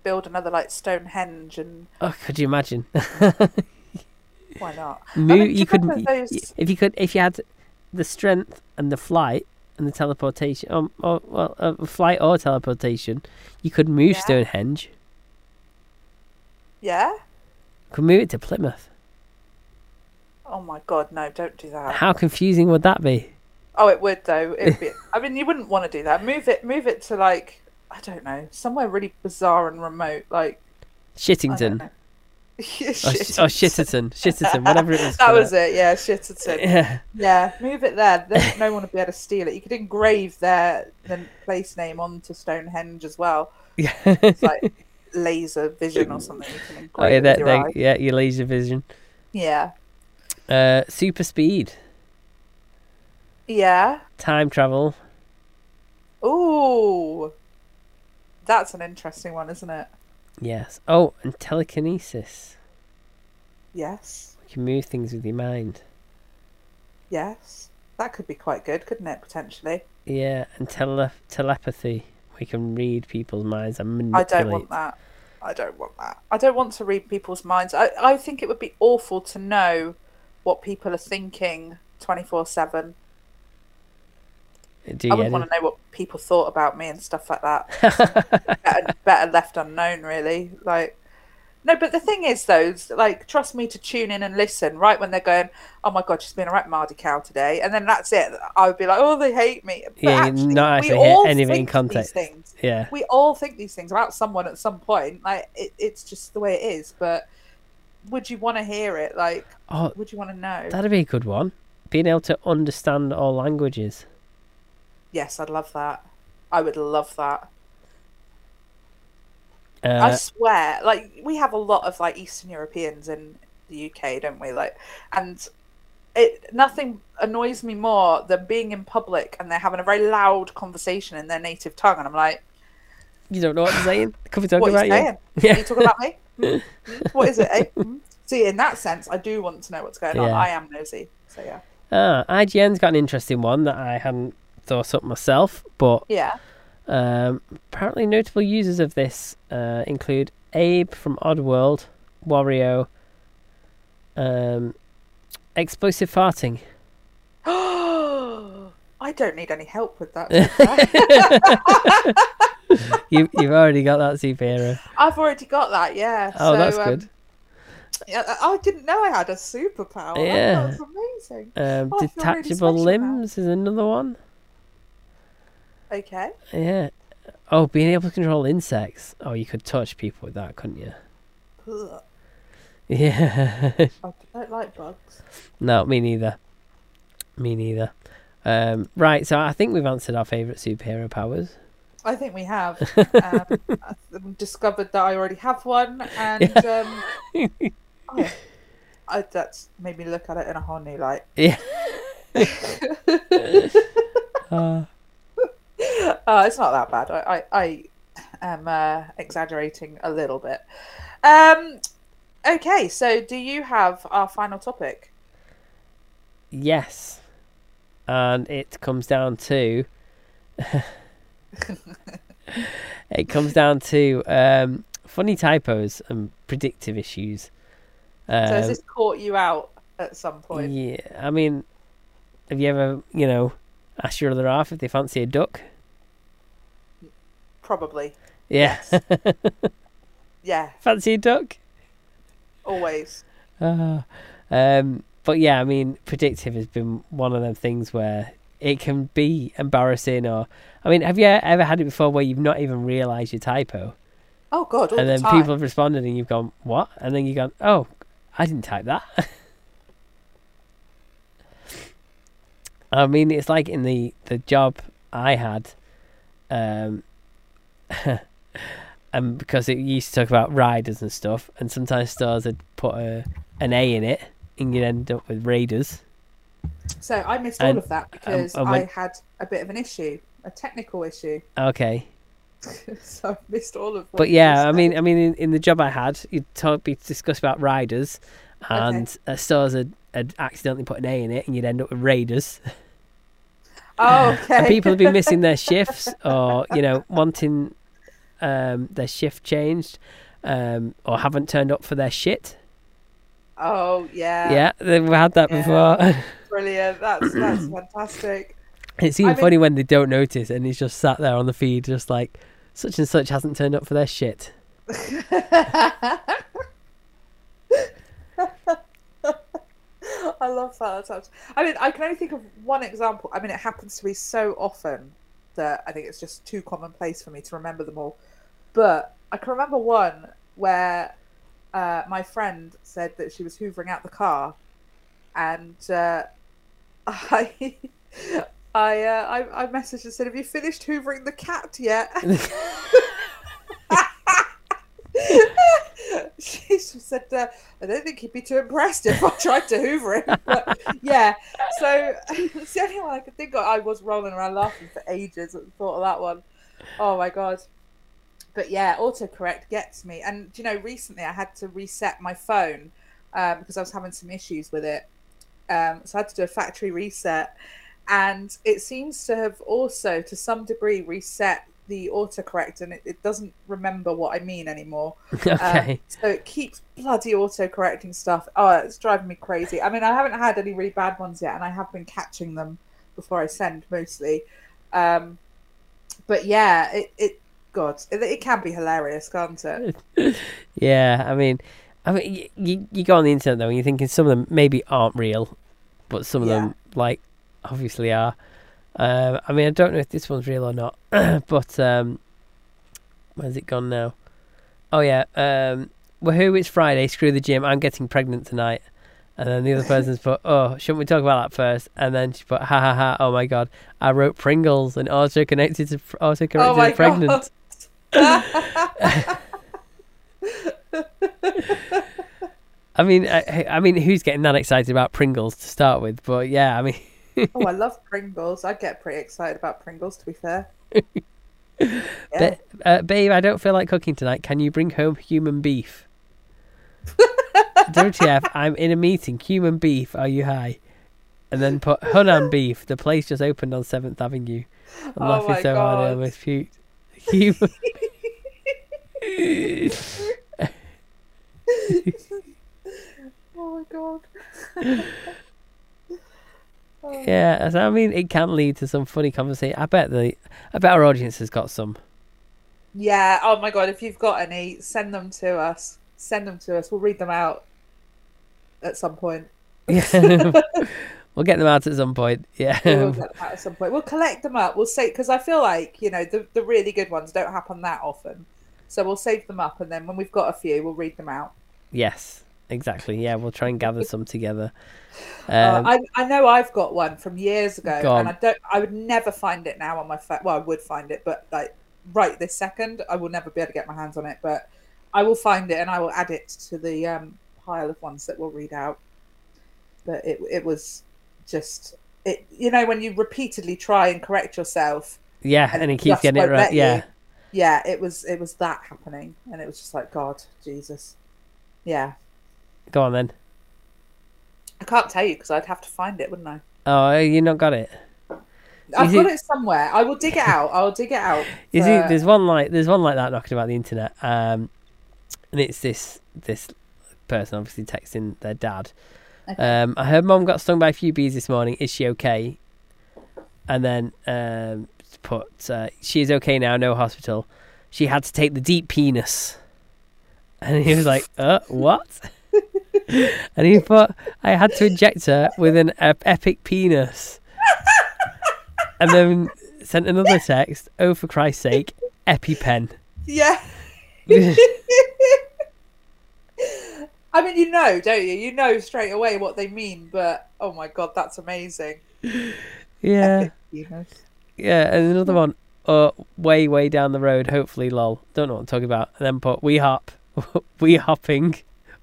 Speaker 2: Build another like Stonehenge and
Speaker 1: Oh, could you imagine?
Speaker 2: why not?
Speaker 1: Mo-
Speaker 2: mean,
Speaker 1: you could
Speaker 2: those-
Speaker 1: if you could if you had the strength and the flight and the teleportation, um, or well, uh, flight or teleportation, you could move
Speaker 2: Yeah.
Speaker 1: Stonehenge.
Speaker 2: Yeah?
Speaker 1: Could move it to Plymouth.
Speaker 2: Oh my god, no, don't do that.
Speaker 1: How confusing would that be?
Speaker 2: Oh, it would though. It'd be, I mean, you wouldn't want to do that. Move it, move it to like I don't know, somewhere really bizarre and remote, like
Speaker 1: Shittington.
Speaker 2: Oh, know.
Speaker 1: Or, oh, Shitterton. Shitterton, whatever it was.
Speaker 2: that was it. Yeah, Shitterton.
Speaker 1: Yeah.
Speaker 2: Yeah, move it there. Then no one would be able to steal it. You could engrave their the place name onto Stonehenge as well.
Speaker 1: Yeah.
Speaker 2: It's like laser vision or something. You can
Speaker 1: Oh, yeah,
Speaker 2: engrave
Speaker 1: that,
Speaker 2: your
Speaker 1: that,
Speaker 2: eye.
Speaker 1: yeah, your laser vision.
Speaker 2: Yeah.
Speaker 1: Uh, super speed,
Speaker 2: Yeah.
Speaker 1: time travel.
Speaker 2: Ooh. That's an interesting one, isn't it?
Speaker 1: Yes. Oh, and telekinesis.
Speaker 2: Yes.
Speaker 1: You can move things with your mind.
Speaker 2: Yes. That could be quite good, couldn't it, potentially?
Speaker 1: Yeah, and tele- telepathy. We can read people's minds and manipulate.
Speaker 2: I don't want that. I don't want that. I don't want to read people's minds. I, I think it would be awful to know what people are thinking 24 7.
Speaker 1: Do
Speaker 2: I wouldn't want to know what people thought about me and stuff like that. better, better left unknown, really. Like, no, but the thing is, though, is, like, trust me to tune in and listen. Right when they're going, "Oh my god, she's been a right Mardy cow today," and then that's it. I would be like, "Oh, they hate me." But
Speaker 1: Yeah,
Speaker 2: actually,
Speaker 1: not
Speaker 2: we
Speaker 1: actually hear
Speaker 2: all
Speaker 1: any of in
Speaker 2: think these
Speaker 1: context.
Speaker 2: things.
Speaker 1: yeah.
Speaker 2: We all think these things about someone at some point. Like, it, it's just the way it is. But would you want to hear it? Like,
Speaker 1: Oh,
Speaker 2: would you want to know?
Speaker 1: that'd be a good one. Being able to understand all languages.
Speaker 2: Yes, I'd love that. I would love that. I
Speaker 1: Uh,
Speaker 2: swear, like we have a lot of like Eastern Europeans in the UK, don't we? Like, and it nothing annoys me more than being in public and they're having a very loud conversation in their native tongue, and I'm like,
Speaker 1: you don't know what they're saying. Could
Speaker 2: "What are
Speaker 1: about
Speaker 2: you saying?
Speaker 1: Yeah.
Speaker 2: You talking about me? What is it?" Eh? Hmm? See, in that sense, I do want to know what's going on. I am nosy, so yeah,
Speaker 1: Ah, IGN's got an interesting one that I hadn't thought up myself, but
Speaker 2: yeah.
Speaker 1: um, apparently notable users of this uh, include Abe from Oddworld, Wario, um, explosive farting.
Speaker 2: Oh I don't need any help with that.
Speaker 1: you, you've already got that superhero.
Speaker 2: I've already got that. Yeah.
Speaker 1: Oh,
Speaker 2: so,
Speaker 1: that's
Speaker 2: um,
Speaker 1: good.
Speaker 2: Yeah, I didn't know I had a superpower.
Speaker 1: Yeah.
Speaker 2: That's amazing.
Speaker 1: Um,
Speaker 2: oh, I really
Speaker 1: detachable
Speaker 2: now.
Speaker 1: limbs is another one.
Speaker 2: Okay.
Speaker 1: Yeah. Oh, being able to control insects. Oh, you could touch people with that, couldn't you?
Speaker 2: Ugh,
Speaker 1: Yeah.
Speaker 2: I don't like bugs.
Speaker 1: no, me neither. Me neither. Um, right, so I think we've answered our favourite superhero powers.
Speaker 2: I think we have um, discovered that I already have one, and um, oh, I, that's made me look at it in a whole new light.
Speaker 1: Yeah. Uh,
Speaker 2: Oh, it's not that bad. I, I, I am uh, exaggerating a little bit. Um, okay, so do you have our final topic?
Speaker 1: yes. And it comes down to. it comes down to um, funny typos and predictive issues. Um,
Speaker 2: So has this caught you out at some point?
Speaker 1: Yeah, I mean, have you ever, you know, asked your other half if they fancy a duck?
Speaker 2: Probably.
Speaker 1: Yeah,
Speaker 2: Yeah,
Speaker 1: fancy a duck?
Speaker 2: always.
Speaker 1: Ah. um, but yeah, I mean, predictive has been one of them things where it can be embarrassing. Or, I mean, have you ever had it before where you've not even realised your typo,
Speaker 2: Oh God,
Speaker 1: and
Speaker 2: the
Speaker 1: then
Speaker 2: time.
Speaker 1: people have responded and you've gone, "What?" and then you've gone, "Oh, I didn't type that." I mean, it's like in the the job I had, um, and because it used to talk about riders and stuff, and sometimes stores would put a an A in it, and you'd end up with raiders.
Speaker 2: So I missed
Speaker 1: And-
Speaker 2: all of that because
Speaker 1: and
Speaker 2: I had a bit of an issue, a technical issue.
Speaker 1: Okay,
Speaker 2: so I missed all of. what
Speaker 1: but yeah, I mean, I mean, in, in the job I had, you'd talk, be discussed about riders, and uh, stores had, had accidentally put an A in it, and you'd end up with raiders.
Speaker 2: Oh, okay.
Speaker 1: and people have been missing their shifts or you know wanting um, their shift changed um, or haven't turned up for their shit
Speaker 2: Oh yeah.
Speaker 1: yeah they've had that
Speaker 2: Yeah.
Speaker 1: before
Speaker 2: Brilliant. That's that's fantastic.
Speaker 1: It's even
Speaker 2: I mean-
Speaker 1: funny when they don't notice and he's just sat there on the feed just like such and such hasn't turned up for their shit
Speaker 2: I love that. I mean, I can only think of one example. I mean, it happens to me so often that I think it's just too commonplace for me to remember them all. But I can remember one where uh, my friend said that she was hoovering out the car, and uh, I. I, uh, I I messaged and said, "Have you finished hoovering the cat yet?" She said, uh, I don't think he'd be too impressed if I tried to hoover him. But, yeah, so it's the only one I could think of. I was rolling around laughing for ages at the thought of that one. Oh my god. But yeah, autocorrect gets me. And you know, recently I had to reset my phone um, because I was having some issues with it. Um, so I had to do a factory reset. And it seems to have also, to some degree, reset the autocorrect and it, it doesn't remember what I mean anymore.
Speaker 1: okay.
Speaker 2: Um, so it keeps bloody autocorrecting stuff. Oh, it's driving me crazy. I mean, I haven't had any really bad ones yet, and I have been catching them before I send mostly. Um, but yeah, it, it God, it, it can be hilarious, can't it?
Speaker 1: yeah, I mean, I mean, you, you go on the internet though, and you're thinking some of them maybe aren't real, but some of
Speaker 2: Yeah.
Speaker 1: them like obviously are. Um, I mean, I don't know if this one's real or not, but um, where's it gone now? Oh yeah, um, woohoo! It's Friday. Screw the gym. I'm getting pregnant tonight. And then the other person's put, "Oh, shouldn't we talk about that first? And then she put, "Ha ha ha! Oh my god! I wrote Pringles and auto connected to auto connected
Speaker 2: Oh my
Speaker 1: to pregnant." I mean, I, I mean, who's getting that excited about Pringles to start with? But yeah, I mean,
Speaker 2: oh, I love Pringles. I get pretty excited about Pringles, to be fair. Yeah.
Speaker 1: ba- uh, babe, I don't feel like cooking tonight. Can you bring home human beef? WTF? I'm in a meeting. Human beef. Are you high? And then put Hunan beef. The place just opened on Seventh Avenue. I'm
Speaker 2: Oh
Speaker 1: laughing
Speaker 2: my
Speaker 1: so hard I
Speaker 2: God.
Speaker 1: almost puked. Human.
Speaker 2: oh my god. Oh.
Speaker 1: yeah, so I mean, it can lead to some funny conversation. I bet the, I bet our audience has got some.
Speaker 2: Yeah. Oh my god. If you've got any, send them to us. Send them to us. We'll read them out at some point.
Speaker 1: Yeah. we'll get them out at some point. Yeah.
Speaker 2: We'll get them out at some point. We'll collect them up. We'll say because I feel like you know the the really good ones don't happen that often. So we'll save them up, and then when we've got a few, we'll read them out.
Speaker 1: Yes, exactly. Yeah, we'll try and gather some together.
Speaker 2: Uh,
Speaker 1: Um,
Speaker 2: I I know I've got one from years ago,
Speaker 1: Go
Speaker 2: and I don't. I would never find it now on my phone. Well, I would find it, but like right this second, I will never be able to get my hands on it. But I will find it, and I will add it to the um, pile of ones that we'll read out. But it it was just it. You know, when you repeatedly try and correct yourself,
Speaker 1: yeah,
Speaker 2: and
Speaker 1: and
Speaker 2: it
Speaker 1: keeps getting it right.
Speaker 2: let you.
Speaker 1: Yeah,
Speaker 2: yeah, it was it was that happening, and it was just like God, Jesus, yeah.
Speaker 1: go on then.
Speaker 2: I can't tell you because I'd have to find it, wouldn't I?
Speaker 1: Oh, you not got it.
Speaker 2: I've
Speaker 1: You
Speaker 2: got
Speaker 1: see-
Speaker 2: it somewhere. I will dig it out. I'll dig it out.
Speaker 1: You
Speaker 2: for-
Speaker 1: see, there's one like there's one like that knocking about the internet, um, and it's this this person obviously texting their dad.
Speaker 2: Okay.
Speaker 1: Um, I heard mom got stung by a few bees this morning. Is she okay? And then um, put uh, she is okay now. No hospital. She had to take the deep penis, and he was like, "Uh, what?" and he thought "I had to inject her with an epic penis." and then sent another text. Oh, for Christ's sake, EpiPen.
Speaker 2: yeah. I mean, you know, don't you? You know straight away what they mean, but oh my god, that's amazing.
Speaker 1: yeah. Yeah, and another one, uh, way, way down the road, hopefully, lol. Don't know what I'm talking about. And then put, we hop, we hopping,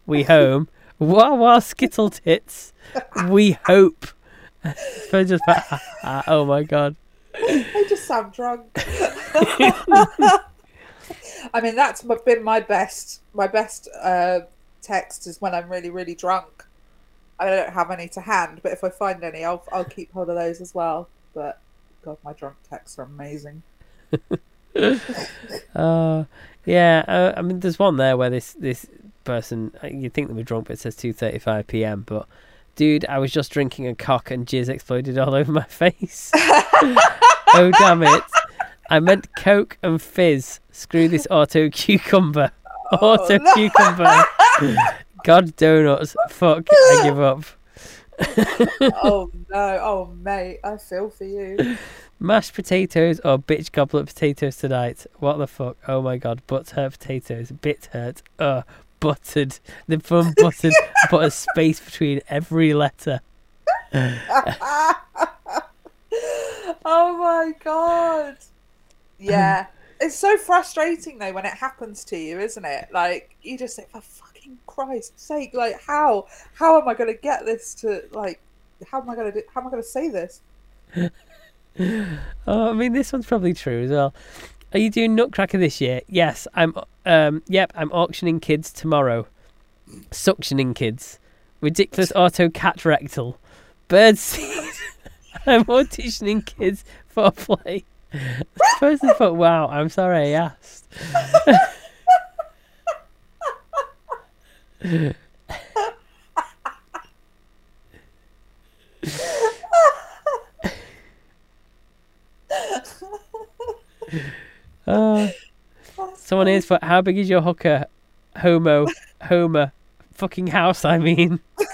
Speaker 1: we home, wah wah skittle tits, we hope. so just, oh my god.
Speaker 2: I just sound drunk. I mean, that's been my best. My best uh, text is when I'm really, really drunk. I don't have any to hand, but if I find any, I'll I'll keep hold of those as well. But God, my drunk texts are amazing.
Speaker 1: Uh, yeah, uh, I mean, there's one there where this, this person, uh, you'd think they were drunk, but it says 2.35 p.m., but dude, I was just drinking a cock and jizz exploded all over my face. oh, damn it. I meant Coke and Fizz. Screw this auto cucumber. Auto
Speaker 2: no.
Speaker 1: cucumber. God donuts. Fuck, I give up.
Speaker 2: oh no! Oh mate, I feel for you.
Speaker 1: Mashed potatoes or bitch goblet potatoes tonight. What the fuck? Oh my god, butt hurt potatoes. Bit hurt. Uh, buttered. They've been buttered. Put a space between every letter.
Speaker 2: oh my god! Yeah, it's so frustrating though when it happens to you, isn't it? Like you just think, for fucking fucking Christ's sake! Like, how how am I going to get this to like? How am I going to do? How am I going to say this?
Speaker 1: Oh, I mean, this one's probably true as well. Are you doing Nutcracker this year? Yes, I'm. Um, yep, I'm auctioning kids tomorrow. Suctioning kids. Ridiculous auto cat rectal. Birdseed. I'm auditioning kids for play. This person thought, wow, I'm sorry I asked. Uh, someone is, but how big is your hooker? Homo. Homer. Fucking house, I mean.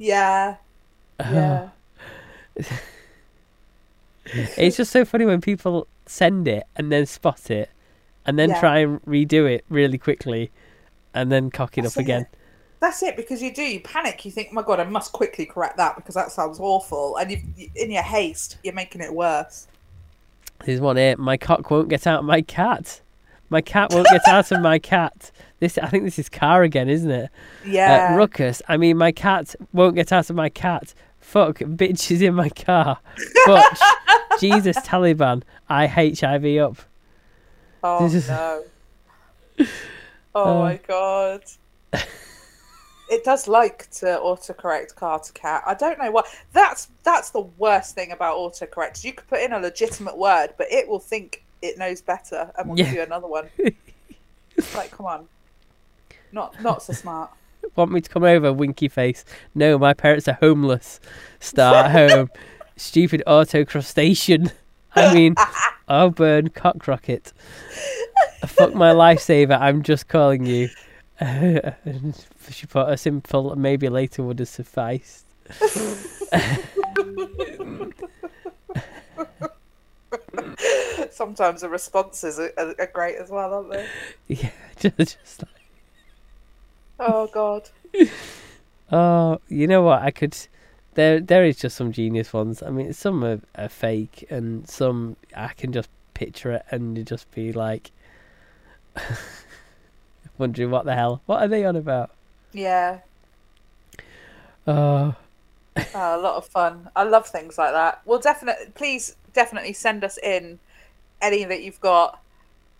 Speaker 2: Yeah, yeah.
Speaker 1: It's just so funny when people send it and then spot it and then
Speaker 2: Yeah.
Speaker 1: try and redo it really quickly and then cock it
Speaker 2: That's
Speaker 1: up again.
Speaker 2: That's it because you do. You panic. You think, "Oh my god, I must quickly correct that because that sounds awful." And you in your haste, you're making it worse.
Speaker 1: Here's one here. My cock won't get out of my cat. My cat won't get out of my cat. This, I think this is car again, isn't it?
Speaker 2: Yeah.
Speaker 1: Uh, ruckus. I mean, my cat won't get out of my cat. Fuck, bitch is in my car. Butch. Jesus, Taliban. I HIV up.
Speaker 2: oh no. Oh
Speaker 1: Uh.
Speaker 2: my god. It does like to autocorrect car to cat. I don't know why. That's that's the worst thing about autocorrect. You could put in a legitimate word, but it will think it knows better and will
Speaker 1: Yeah.
Speaker 2: give you another one. like, come on. Not not so smart.
Speaker 1: Want me to come over, winky face? No, my parents are homeless. Star at home. Stupid auto crustacean. I mean, oh, burn cock rocket. Fuck my lifesaver. I'm just calling you. she put a simple maybe later would have sufficed.
Speaker 2: Sometimes the responses are, are, great as well, aren't they?
Speaker 1: Yeah, just, just like,
Speaker 2: Oh god.
Speaker 1: oh, you know what? I could. There, there is just some genius ones. I mean, some are, are fake, and some I can just picture it and you just be like, wondering what the hell, what are they on about?
Speaker 2: Yeah.
Speaker 1: Oh,
Speaker 2: Oh, a lot of fun. I love things like that. Well, definitely, please, definitely send us in any that you've got,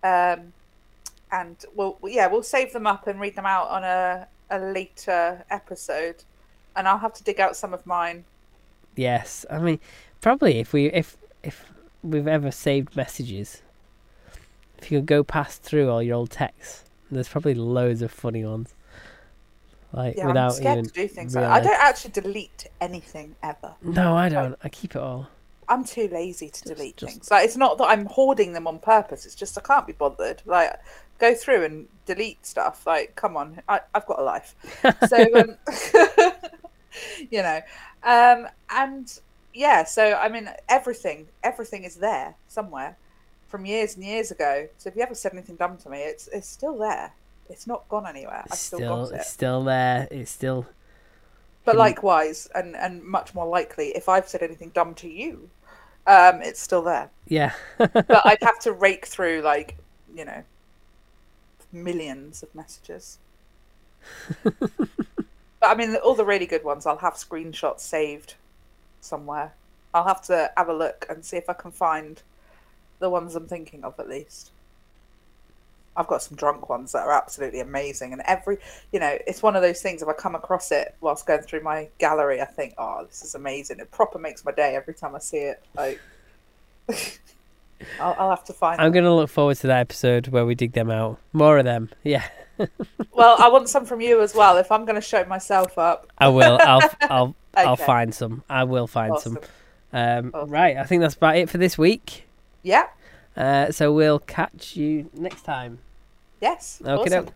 Speaker 2: um, and we'll yeah we'll save them up and read them out on a a later episode, and I'll have to dig out some of mine.
Speaker 1: yes. I mean, probably if we if if we've ever saved messages, if you could go past through all your old texts, there's probably loads of funny ones. Like
Speaker 2: Yeah,
Speaker 1: without
Speaker 2: I'm scared
Speaker 1: even
Speaker 2: to do things. Like. I don't actually delete anything ever.
Speaker 1: No, I don't. I keep it all.
Speaker 2: I'm too lazy to delete
Speaker 1: just-
Speaker 2: things. Like it's not that I'm hoarding them on purpose. It's just I can't be bothered. Like go through and delete stuff. Like come on, I, I've got a life. So um, you know, um, and yeah. So I mean, everything, everything is there somewhere from years and years ago. So if you ever said anything dumb to me, it's it's still there. It's not gone anywhere.
Speaker 1: It's
Speaker 2: still,
Speaker 1: still,
Speaker 2: got it.
Speaker 1: it's still there. It's still.
Speaker 2: But likewise, and and much more likely, if I've said anything dumb to you, um, it's still there.
Speaker 1: Yeah.
Speaker 2: but I'd have to rake through like you know millions of messages. but I mean, all the really good ones, I'll have screenshots saved somewhere. I'll have to have a look and see if I can find the ones I'm thinking of at least. I've got some drunk ones that are absolutely amazing, and every you know, it's one of those things. If I come across it whilst going through my gallery, I think, "Oh, this is amazing!" It proper makes my day every time I see it. Like, I'll, I'll have to find.
Speaker 1: I'm gonna look forward to that episode where we dig them out. More of them. Yeah,
Speaker 2: Well, I want some from you as well. If I'm going to show myself up,
Speaker 1: I will. I'll. I'll. I'll find some. I will find
Speaker 2: awesome.
Speaker 1: some. Um,
Speaker 2: Awesome.
Speaker 1: Right. I think that's about it for this week.
Speaker 2: Yeah.
Speaker 1: Uh, so we'll catch you next time.
Speaker 2: Yes.
Speaker 1: Okay.
Speaker 2: awesome.